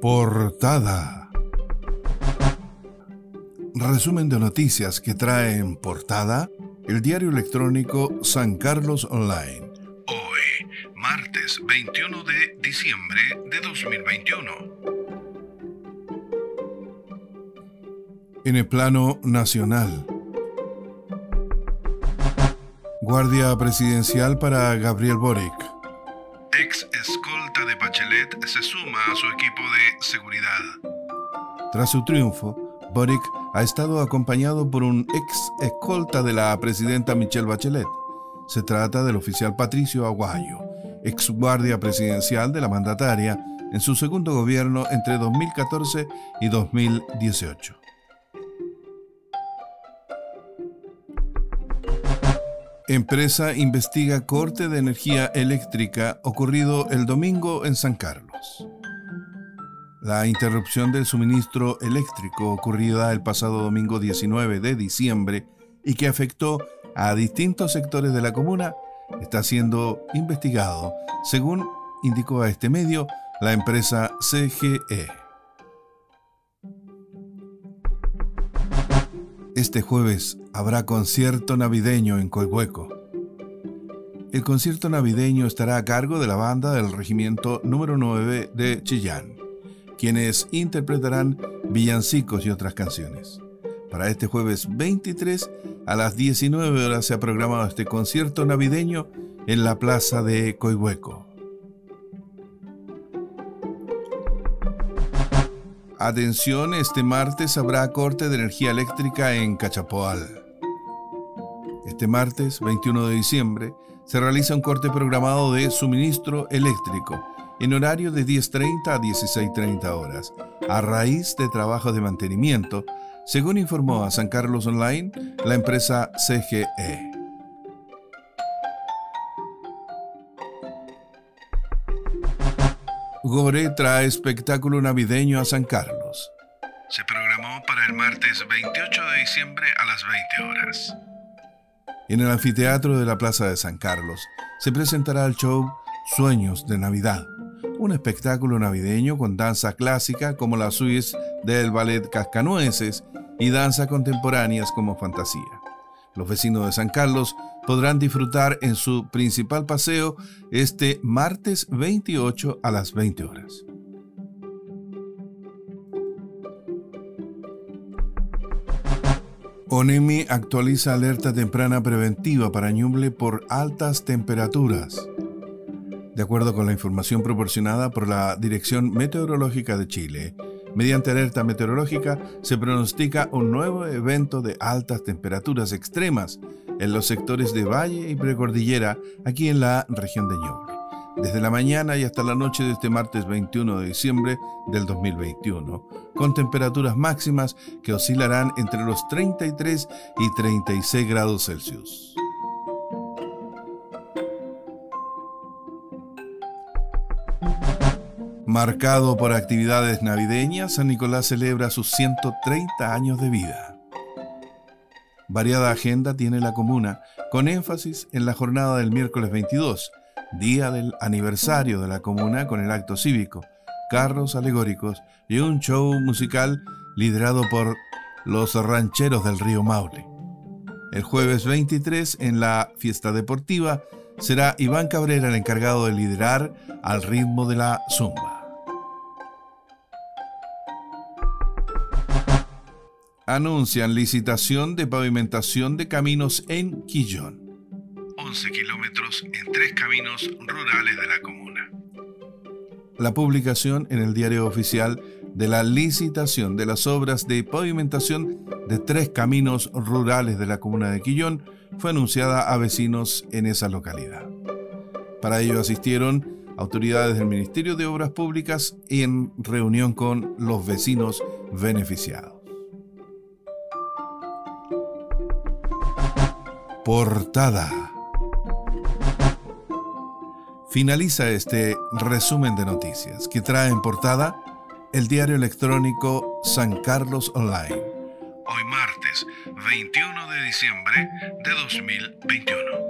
Portada. Resumen de noticias que trae en portada el diario electrónico San Carlos Online. Hoy, martes 21 de diciembre de 2021. En el plano nacional. Guardia presidencial para Gabriel Boric. Ex escolta de Bachelet se suma a su equipo de seguridad. Tras su triunfo, Boric ha estado acompañado por un ex escolta de la presidenta Michelle Bachelet. Se trata del oficial Patricio Aguayo, ex guardia presidencial de la mandataria en su segundo gobierno entre 2014 y 2018. Empresa investiga corte de energía eléctrica ocurrido el domingo en San Carlos. La interrupción del suministro eléctrico ocurrida el pasado domingo 19 de diciembre y que afectó a distintos sectores de la comuna está siendo investigado, según indicó a este medio la empresa CGE. Este jueves habrá concierto navideño en Coihueco. El concierto navideño estará a cargo de la banda del regimiento número 9 de Chillán, quienes interpretarán villancicos y otras canciones. Para este jueves 23 a las 19 horas se ha programado este concierto navideño en la plaza de Coihueco. Atención, este martes habrá corte de energía eléctrica en Cachapoal. Este martes, 21 de diciembre, se realiza un corte programado de suministro eléctrico en horario de 10.30 a 16.30 horas, a raíz de trabajos de mantenimiento, según informó a San Carlos Online la empresa CGE. Gore trae espectáculo navideño a San Carlos. Se programó para el martes 28 de diciembre a las 20 horas. En el anfiteatro de la Plaza de San Carlos se presentará el show Sueños de Navidad, un espectáculo navideño con danza clásica como la suite del ballet Cascanueces y danza contemporáneas como Fantasía. Los vecinos de San Carlos podrán disfrutar en su principal paseo este martes 28 a las 20 horas. ONEMI actualiza alerta temprana preventiva para Ñuble por altas temperaturas. De acuerdo con la información proporcionada por la Dirección Meteorológica de Chile, Mediante alerta meteorológica se pronostica un nuevo evento de altas temperaturas extremas en los sectores de valle y precordillera aquí en la región de Ñuble, desde la mañana y hasta la noche de este martes 21 de diciembre del 2021, con temperaturas máximas que oscilarán entre los 33 y 36 grados Celsius. Marcado por actividades navideñas, San Nicolás celebra sus 130 años de vida. Variada agenda tiene la comuna, con énfasis en la jornada del miércoles 22, día del aniversario de la comuna con el acto cívico, carros alegóricos y un show musical liderado por los rancheros del río Maule. El jueves 23, en la fiesta deportiva, será Iván Cabrera el encargado de liderar al ritmo de la zumba. Anuncian licitación de pavimentación de caminos en Quillón. 11 kilómetros en tres caminos rurales de la comuna. La publicación en el diario oficial de la licitación de las obras de pavimentación de tres caminos rurales de la comuna de Quillón fue anunciada a vecinos en esa localidad. Para ello asistieron autoridades del Ministerio de Obras Públicas en reunión con los vecinos beneficiados. Portada. Finaliza este resumen de noticias que trae en portada el diario electrónico San Carlos Online. Hoy martes 21 de diciembre de 2021.